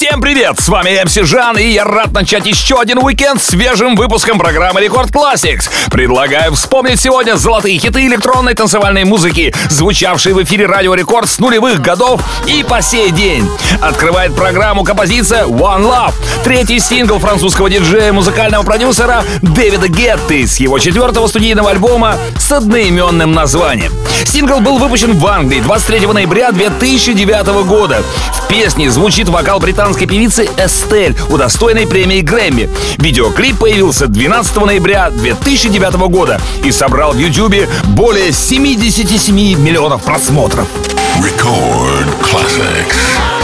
Всем привет! С вами MC Жан, и я рад начать еще один уикенд свежим выпуском программы Record Classics. Предлагаю вспомнить сегодня золотые хиты электронной танцевальной музыки, звучавшие в эфире Радио Рекорд с нулевых годов и по сей день. Открывает программу композиция One Love, третий сингл французского диджея и музыкального продюсера Дэвида Гетты с его четвертого студийного альбома с одноименным названием. Сингл был выпущен в Англии 23 ноября 2009 года. В песне звучит вокал британского британской певицы Эстель, удостоенной премии Грэмми. Видеоклип появился 12 ноября 2009 года и собрал в Ютубе более 77 миллионов просмотров. Record Classics.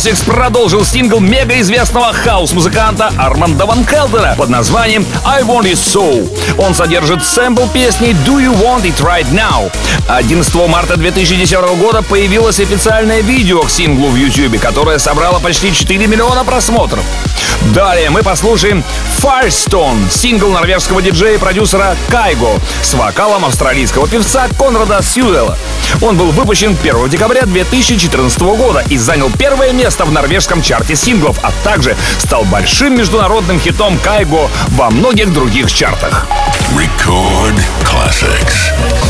Classics продолжил сингл мегаизвестного хаус-музыканта Арманда Ван Хелдена под названием I Want Your Soul. Он содержит сэмпл песни Do You Want It Right Now. 11 марта 2010 года появилось официальное видео к синглу в YouTube, которое собрало почти 4 миллиона просмотров. Далее мы послушаем Firestone, сингл норвежского диджея и продюсера Кайго с вокалом австралийского певца Конрада Сьюэла. Он был выпущен 1 декабря 2014 года и занял первое место в норвежском чарте синглов, а также стал большим международным хитом Кайго во многих других чартах. Record Classics.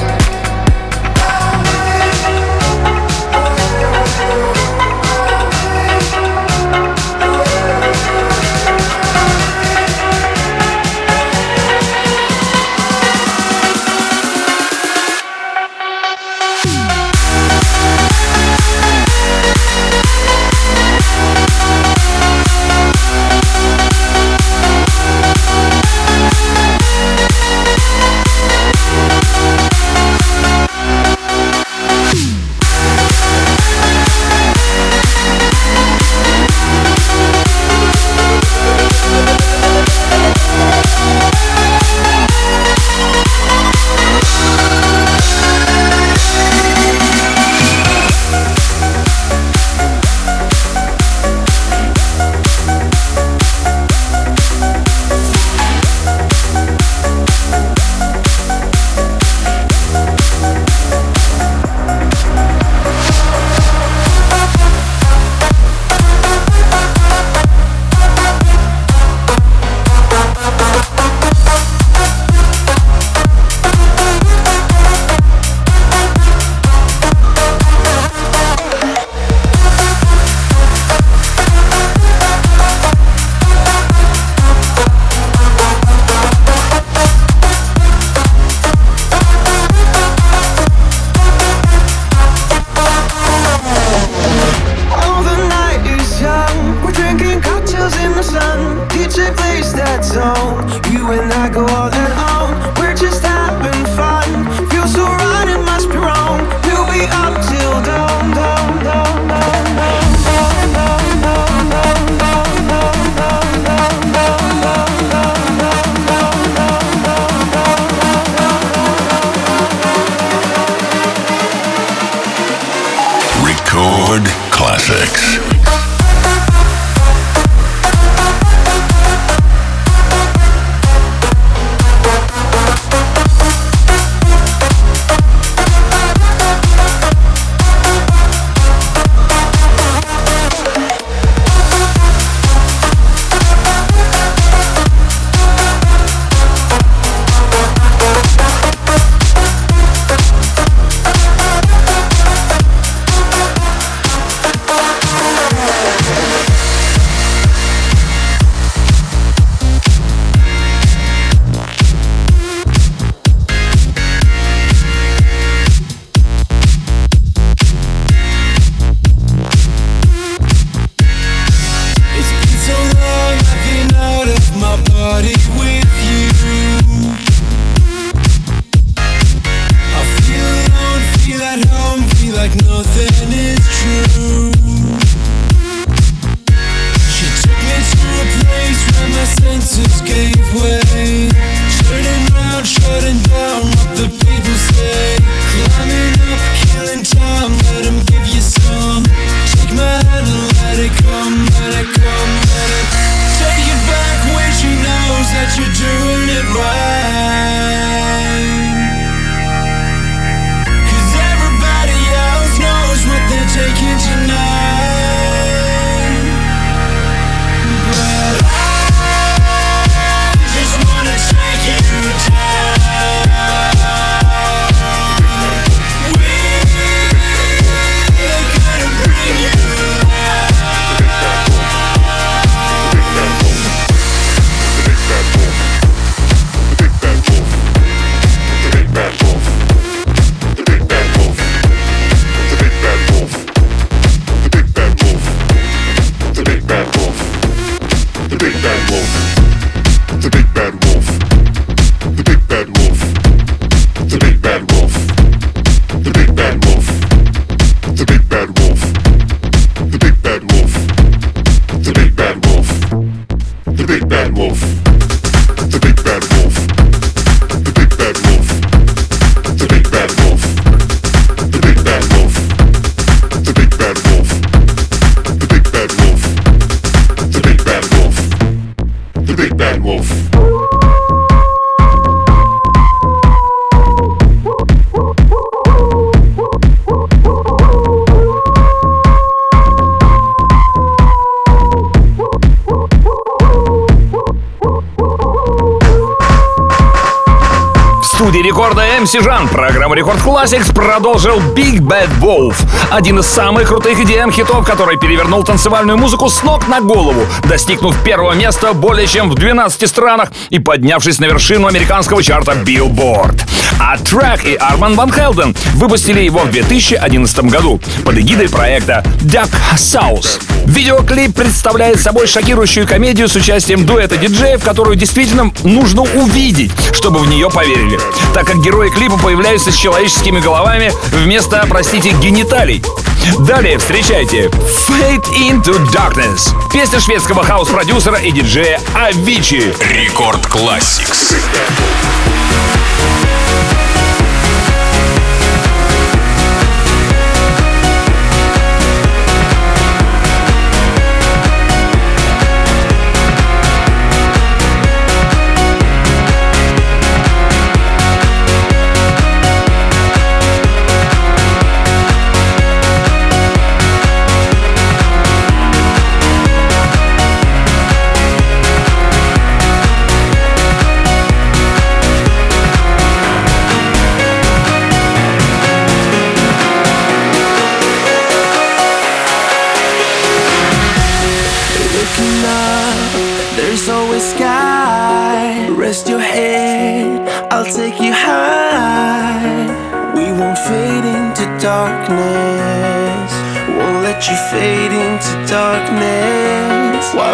Рекорда MC Жан. Программа Рекорд Classics продолжил Big Bad Wolf. Один из самых крутых EDM-хитов, который перевернул танцевальную музыку с ног на голову, достигнув первого места более чем в 12 странах и поднявшись на вершину американского чарта Billboard. А Трек и Арман Ван Хелден выпустили его в 2011 году под эгидой проекта Duck South. Видеоклип представляет собой шокирующую комедию с участием дуэта диджеев, которую действительно нужно увидеть, чтобы в нее поверили, так как герои клипа появляются с человеческими головами вместо, простите, гениталий. Далее встречайте Fade Into Darkness. Песня шведского хаос-продюсера и диджея Авичи. Рекорд Classics. you fade into darkness. Why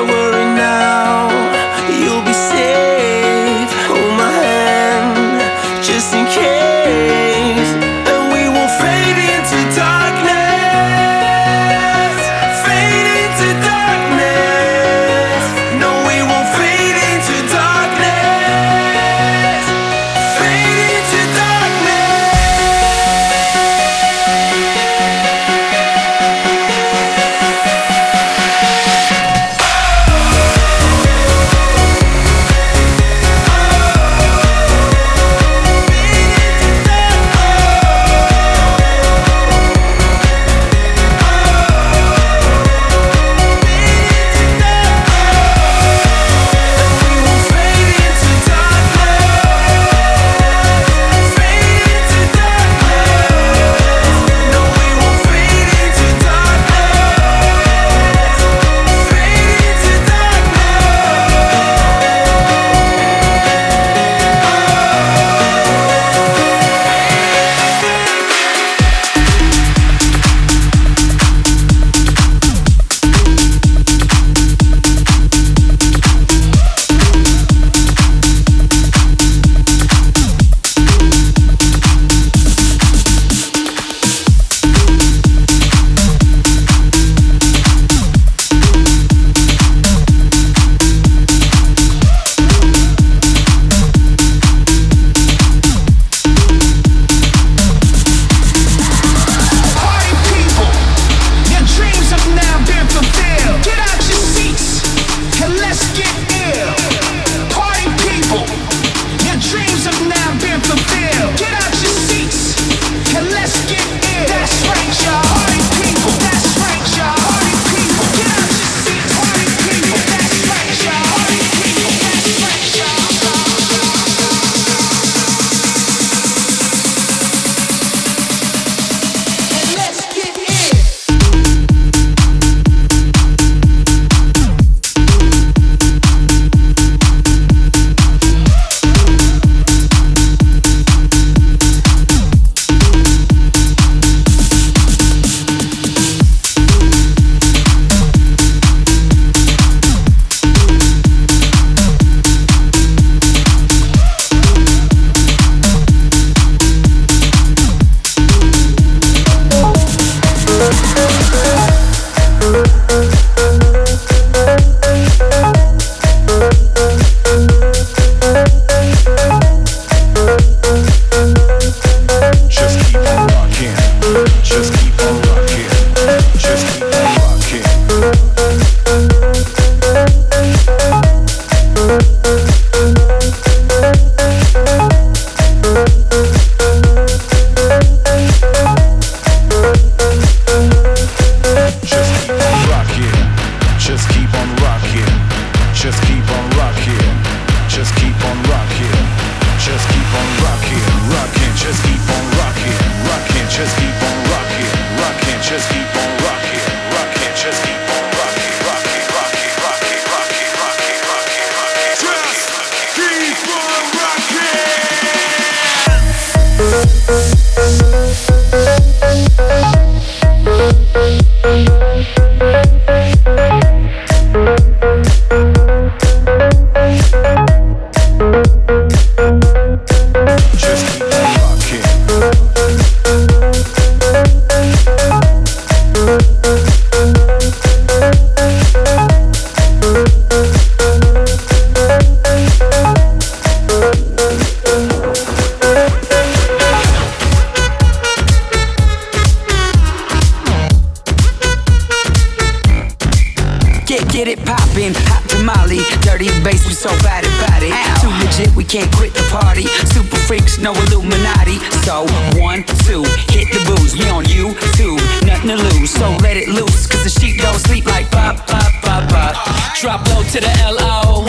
can't quit the party. Super freaks, no Illuminati. So, one, two, hit the booze. We on you, two, nothing to lose. So let it loose, cause the sheep don't sleep like bop, bop, bop, bop. Drop low to the L-O.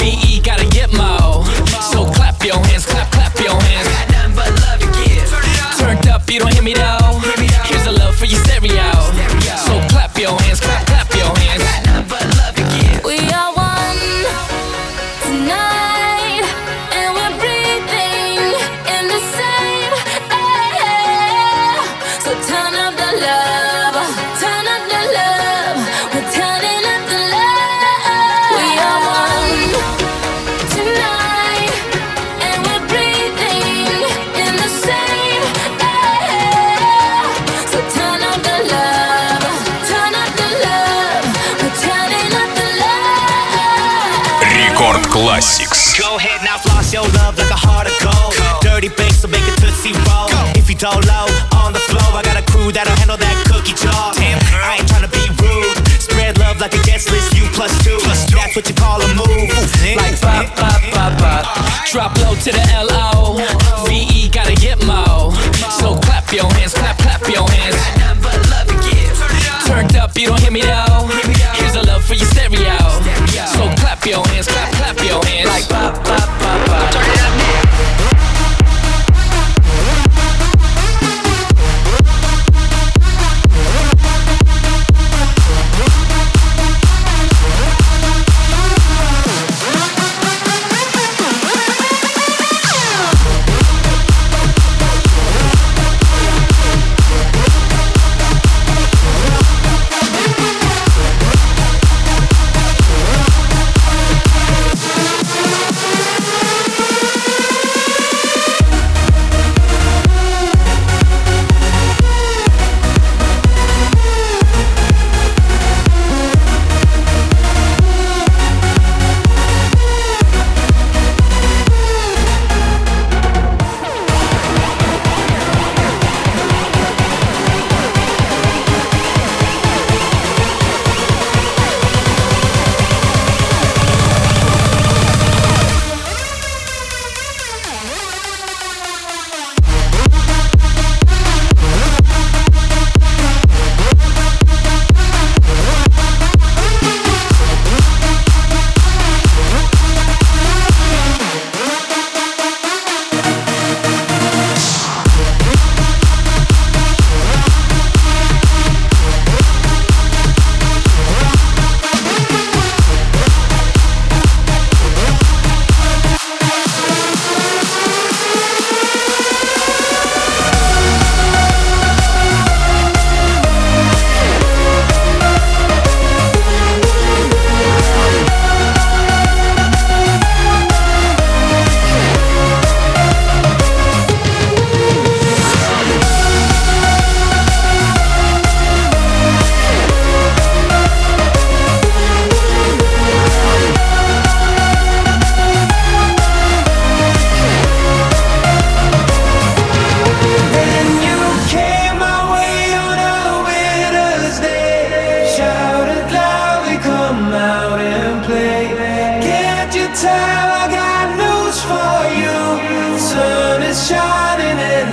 V-E, gotta get mo. So clap your hands, clap, clap your hands. Turned up, you don't hear me though. Ahead now, floss your love like a heart of gold. Dirty bass, so make it tootsie roll. If you don't low on the floor, I got a crew that'll handle that cookie jar. Damn, I ain't trying to be rude. Spread love like a guest list, you plus two. That's what you call a move. Like ba ba ba ba. Drop low to the L O. V E gotta get mo. So clap your hands, clap clap your hands. Turned up, you don't hear me though. Here's a love for your stereo. So clap your hands, clap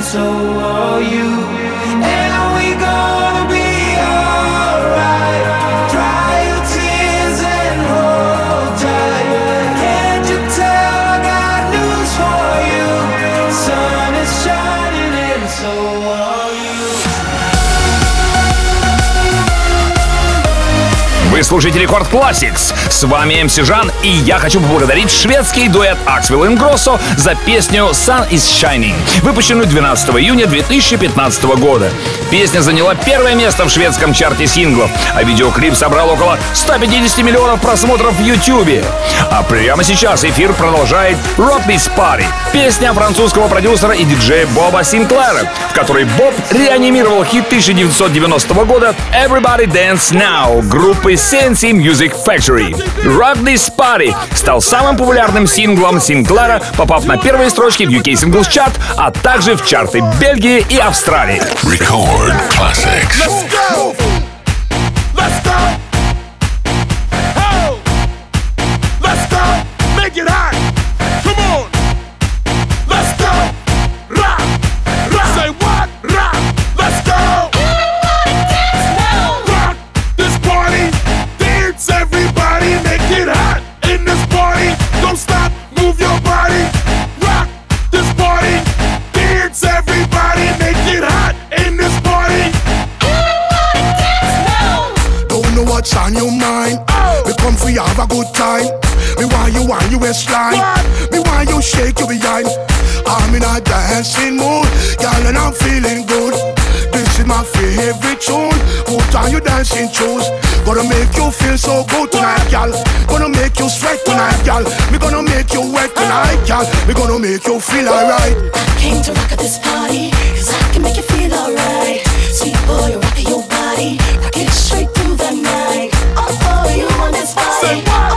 so are you. Слушаете Рекорд Classics. С вами МС Жан, и я хочу поблагодарить шведский дуэт Axwell Ingrosso за песню Sun is Shining, выпущенную 12 июня 2015 года. Песня заняла первое место в шведском чарте синглов, а видеоклип собрал около 150 миллионов просмотров в YouTube. А прямо сейчас эфир продолжает Rock This Party, песня французского продюсера и диджея Боба Синклера, в которой Боб реанимировал хит 1990 года Everybody Dance Now группы Sensi Music Factory. Rock This Party стал самым популярным синглом Синклера, попав на первые строчки в UK Singles Chart, а также в чарты Бельгии и Австралии. Record classics. Let's go! Dancing mood, girl, and I'm feeling good. This is my favorite tune. Put on your dancing shoes. Gonna make you feel so good tonight, girl. Gonna make you sweat tonight, girl. Me gonna make you wet tonight, girl. Me gonna make you feel alright. I Came to rock at this party, cause I can make you feel alright. Sweet boy, you're your body, rock it straight through the night. Oh, oh, you want this body?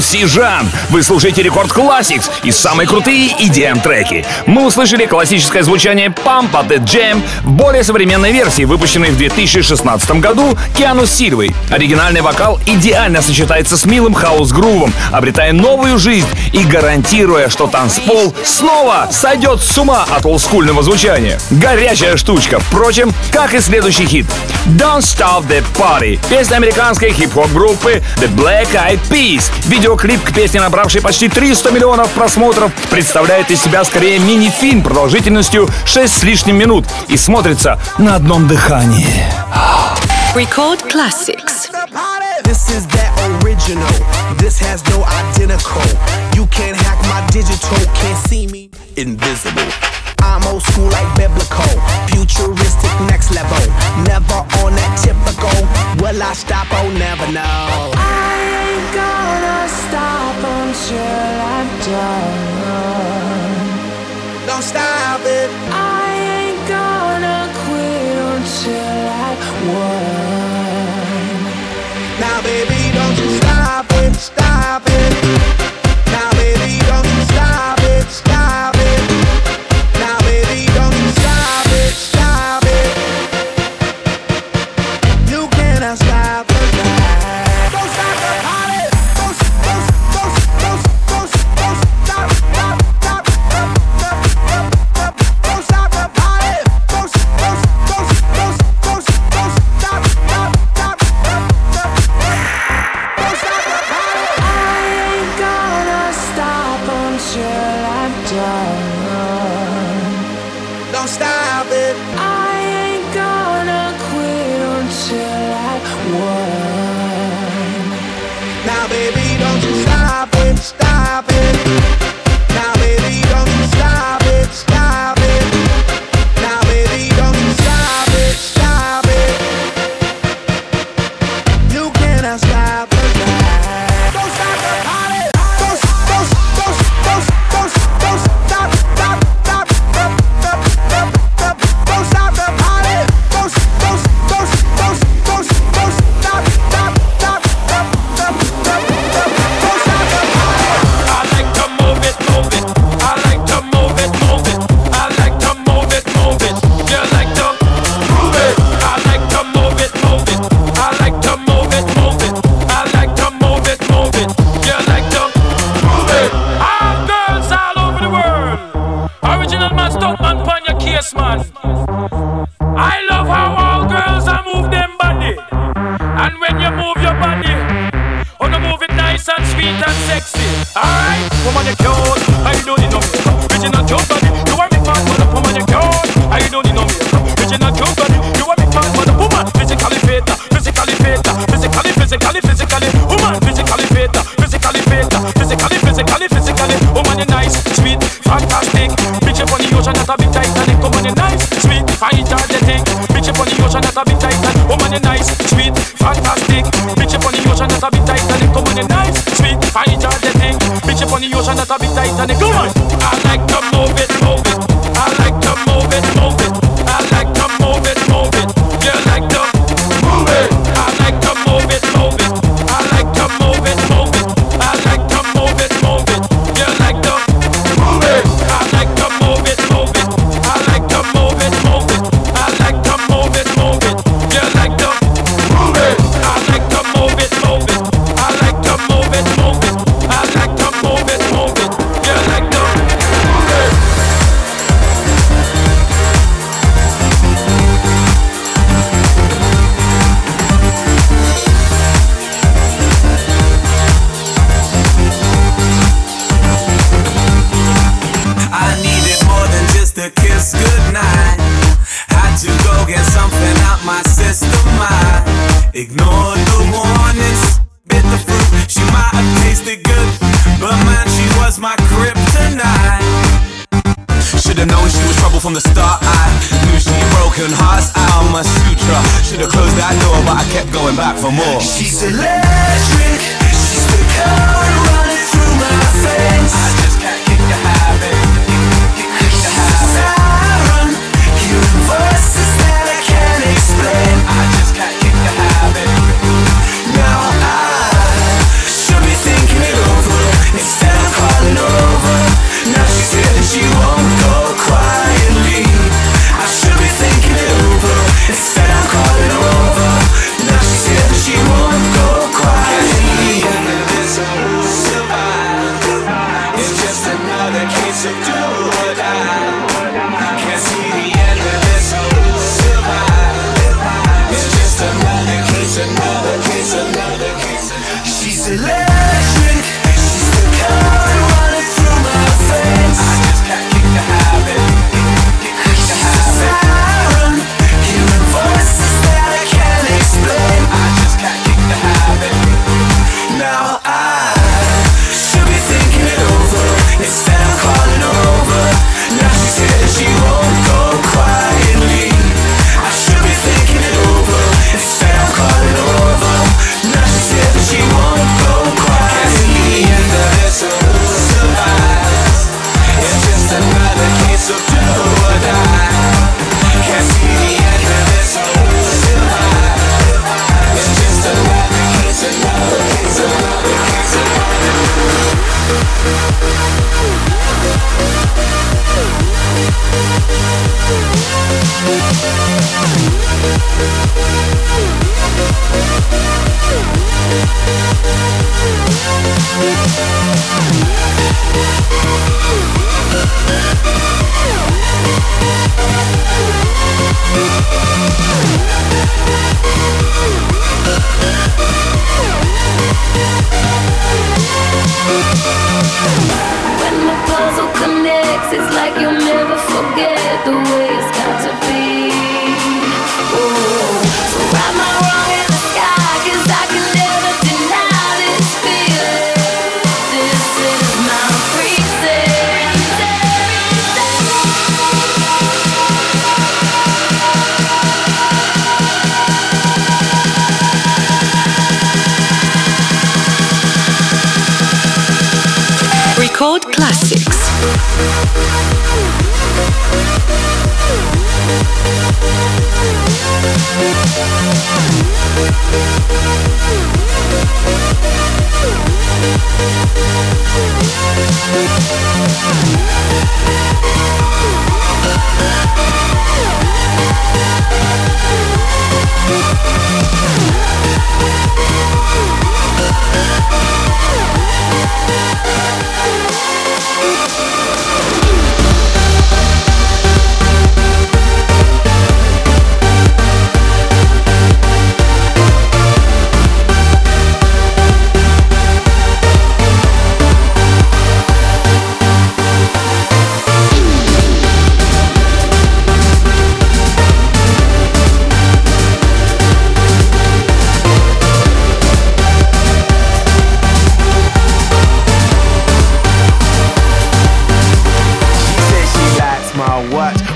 MC Жан. Вы слушаете Рекорд Classics и самые крутые EDM-треки. Мы услышали классическое звучание Pump at the Jam в более современной версии, выпущенной в 2016 году Киану Сильвой. Оригинальный вокал идеально сочетается с милым хаос-грувом, обретая новую жизнь и гарантируя, что танцпол снова сойдет с ума от олдскульного звучания. Горячая штучка, впрочем, как и следующий хит. Don't Stop the Party. Песня американской хип-хоп группы The Black Eyed Peas. Видеоклип к песне, набравший почти 300 миллионов просмотров, представляет из себя скорее мини-фильм продолжительностью 6 с лишним минут и смотрится на одном дыхании. Record Classics. This is that original. This has no identical. You can't hack my digital. Can't see me invisible. I'm old school like biblical. last stop a bit tight on the come on. from the start I knew she broken hearts. I'm my sutra. Should've closed that door but I kept going back for more. She's electric, she's the current running through my veins.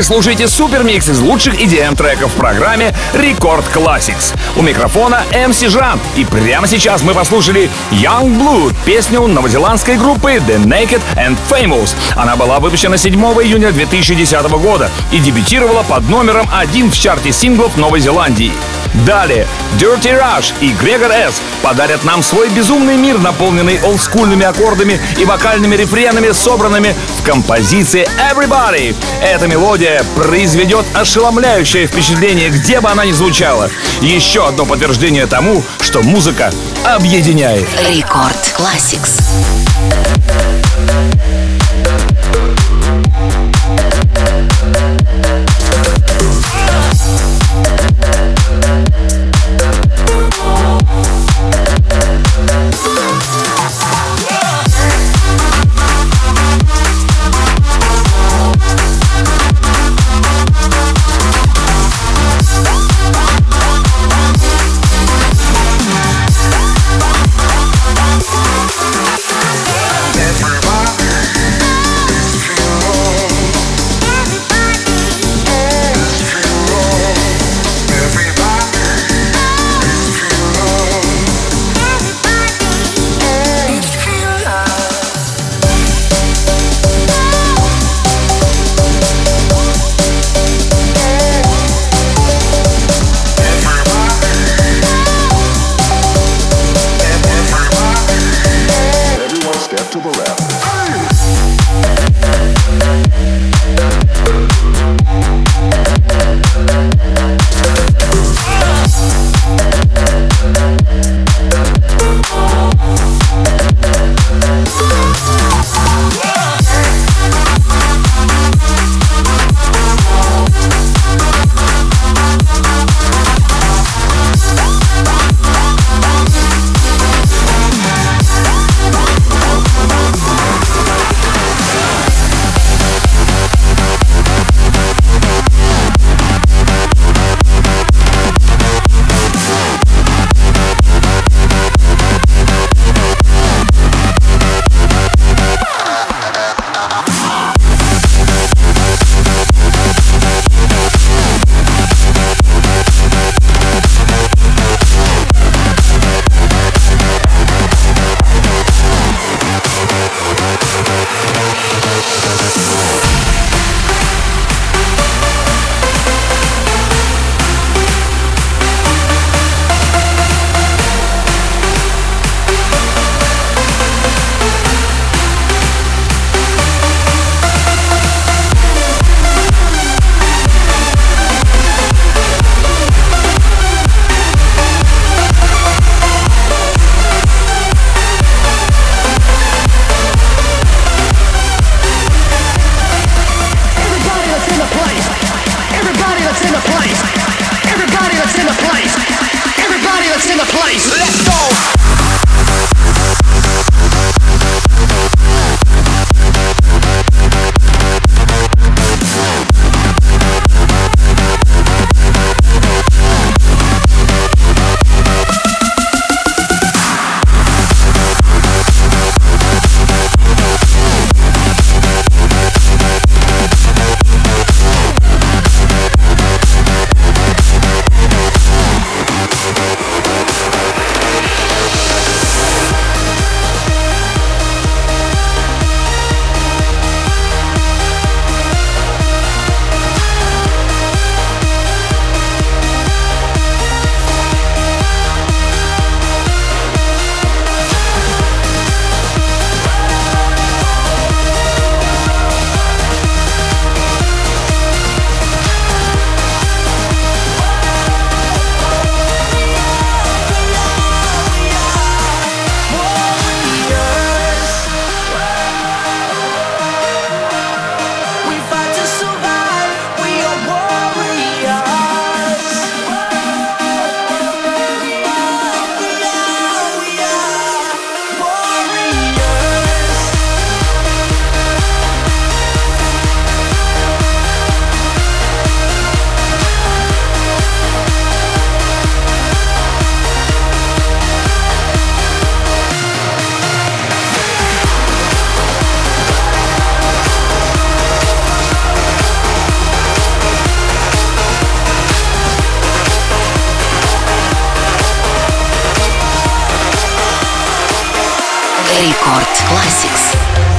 Вы слушаете супермикс из лучших EDM треков в программе Рекорд Classics. У микрофона MC Жан. И прямо сейчас мы послушали Young Blood, песню новозеландской группы The Naked and Famous. Она была выпущена 7 июня 2010 года и дебютировала под номером один в чарте синглов Новой Зеландии. Далее Dirty Rush и Грегор С. подарят нам свой безумный мир, наполненный олдскульными аккордами и вокальными рефренами, собранными в композиции Everybody. Эта мелодия произведет ошеломляющее впечатление, где бы она ни звучала. Еще одно подтверждение тому, что музыка объединяет. Рекорд Classics. Рекорд Классикс.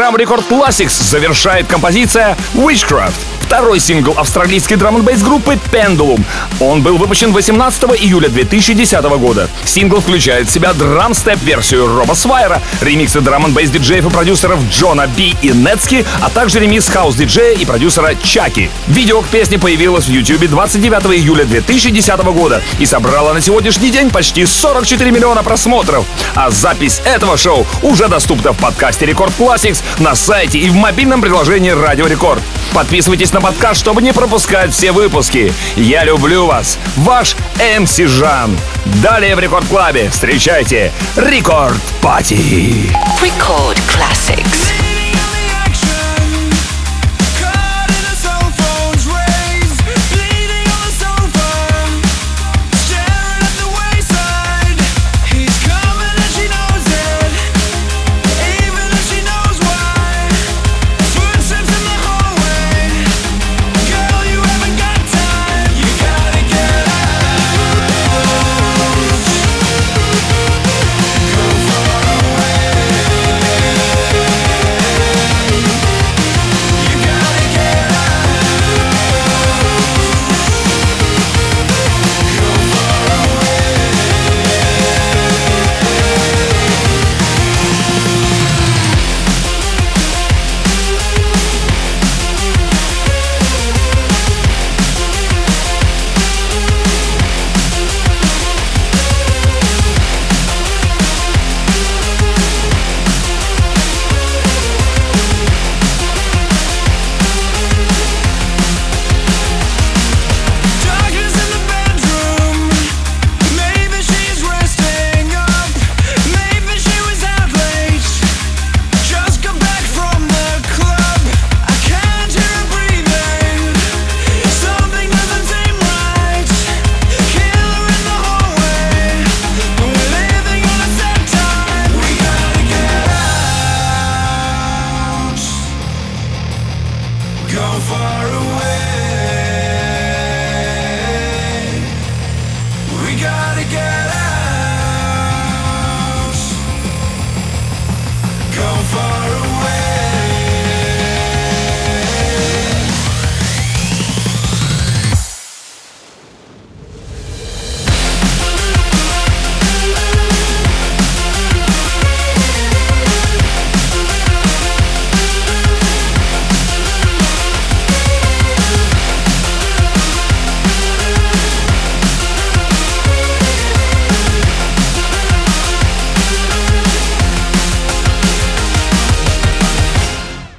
Программу Record Classics завершает композиция Witchcraft. Второй сингл австралийской драм н группы Pendulum. Он был выпущен 18 июля 2010 года. Сингл включает в себя драм-степ-версию Роба Свайера, ремиксы драм н диджеев и продюсеров Джона Би и Нетски, а также ремикс хаус-диджея и продюсера Чаки. Видео к песне появилось в YouTube 29 июля 2010 года и собрало на сегодняшний день почти 44 миллиона просмотров. А запись этого шоу уже доступна в подкасте Record Classics на сайте и в мобильном приложении Радио Рекорд. Подписывайтесь на подкаст, чтобы не пропускать все выпуски. Я люблю вас. Ваш MC Жан. Далее в Record Club е встречайте Record Party. Record Classics.